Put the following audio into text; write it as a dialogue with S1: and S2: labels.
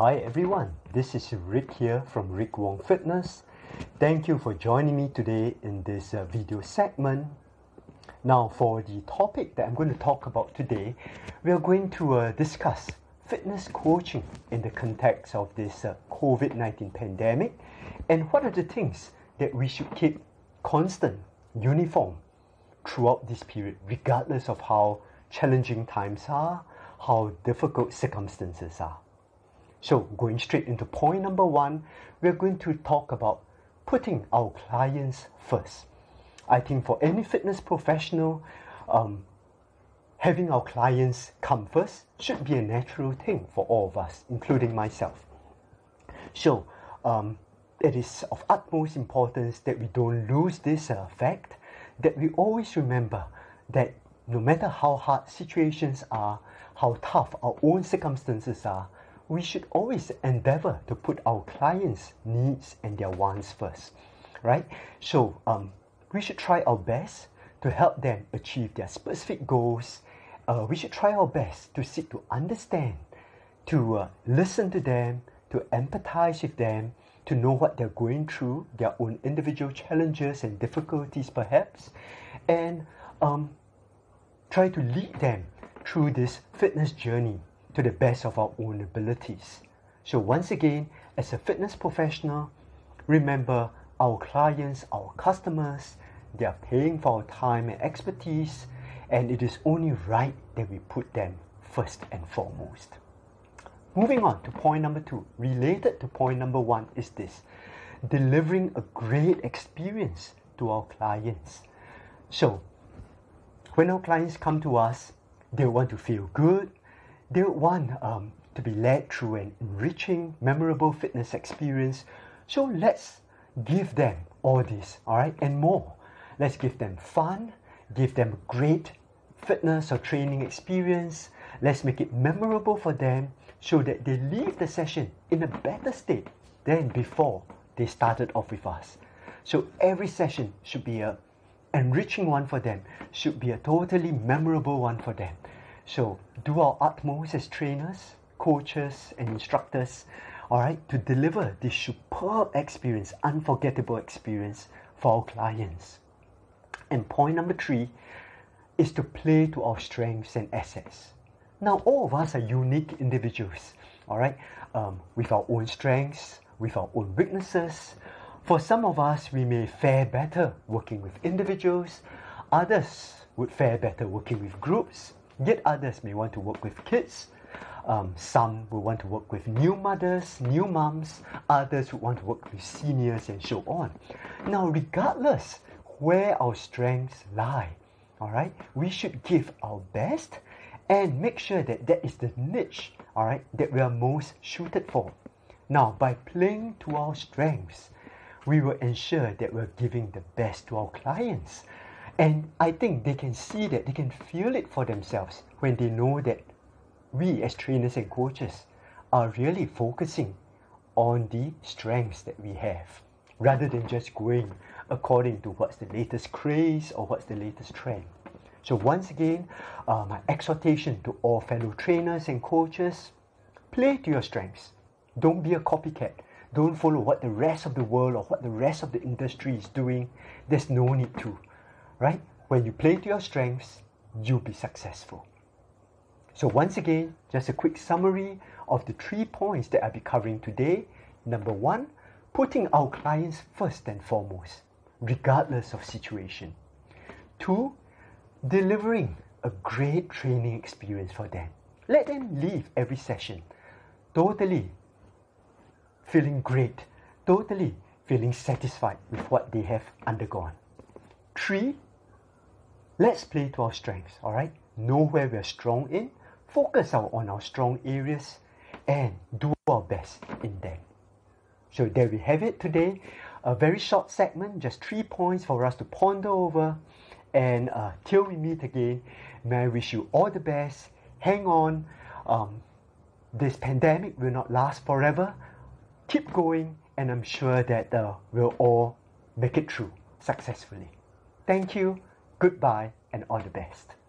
S1: Hi everyone, this is Rick here from Rick Wong Fitness. Thank you for joining me today in this uh, video segment. Now, for the topic that I'm going to talk about today, we are going to uh, discuss fitness coaching in the context of this uh, COVID 19 pandemic and what are the things that we should keep constant, uniform throughout this period, regardless of how challenging times are, how difficult circumstances are. So, going straight into point number one, we're going to talk about putting our clients first. I think for any fitness professional, um, having our clients come first should be a natural thing for all of us, including myself. So, um, it is of utmost importance that we don't lose this uh, fact, that we always remember that no matter how hard situations are, how tough our own circumstances are, we should always endeavor to put our clients' needs and their wants first, right? So um, we should try our best to help them achieve their specific goals. Uh, we should try our best to seek to understand, to uh, listen to them, to empathize with them, to know what they're going through, their own individual challenges and difficulties, perhaps, and um, try to lead them through this fitness journey to the best of our own abilities. So, once again, as a fitness professional, remember our clients, our customers, they are paying for our time and expertise, and it is only right that we put them first and foremost. Moving on to point number two, related to point number one, is this delivering a great experience to our clients. So, when our clients come to us, they want to feel good, they want um, to be led through an enriching, memorable fitness experience. So let's give them all this, all right, and more. Let's give them fun, give them great fitness or training experience. Let's make it memorable for them so that they leave the session in a better state than before they started off with us. So every session should be a enriching one for them, should be a totally memorable one for them. So do our utmost as trainers, coaches, and instructors, all right, to deliver this superb experience, unforgettable experience for our clients. And point number three is to play to our strengths and assets. Now, all of us are unique individuals, all right, um, with our own strengths, with our own weaknesses. For some of us, we may fare better working with individuals, others would fare better working with groups, Yet others may want to work with kids. Um, some will want to work with new mothers, new moms. Others would want to work with seniors and so on. Now, regardless where our strengths lie, all right, we should give our best and make sure that that is the niche, all right, that we are most suited for. Now, by playing to our strengths, we will ensure that we're giving the best to our clients and I think they can see that, they can feel it for themselves when they know that we, as trainers and coaches, are really focusing on the strengths that we have rather than just going according to what's the latest craze or what's the latest trend. So, once again, uh, my exhortation to all fellow trainers and coaches play to your strengths. Don't be a copycat. Don't follow what the rest of the world or what the rest of the industry is doing. There's no need to right? When you play to your strengths, you'll be successful. So, once again, just a quick summary of the three points that I'll be covering today. Number one, putting our clients first and foremost, regardless of situation. Two, delivering a great training experience for them. Let them leave every session totally feeling great, totally feeling satisfied with what they have undergone. Three, Let's play to our strengths, all right? Know where we're strong in, focus on our strong areas, and do our best in them. So there we have it today. A very short segment, just three points for us to ponder over. And uh, till we meet again, may I wish you all the best. Hang on. Um, this pandemic will not last forever. Keep going, and I'm sure that uh, we'll all make it through successfully. Thank you goodbye, and all the best.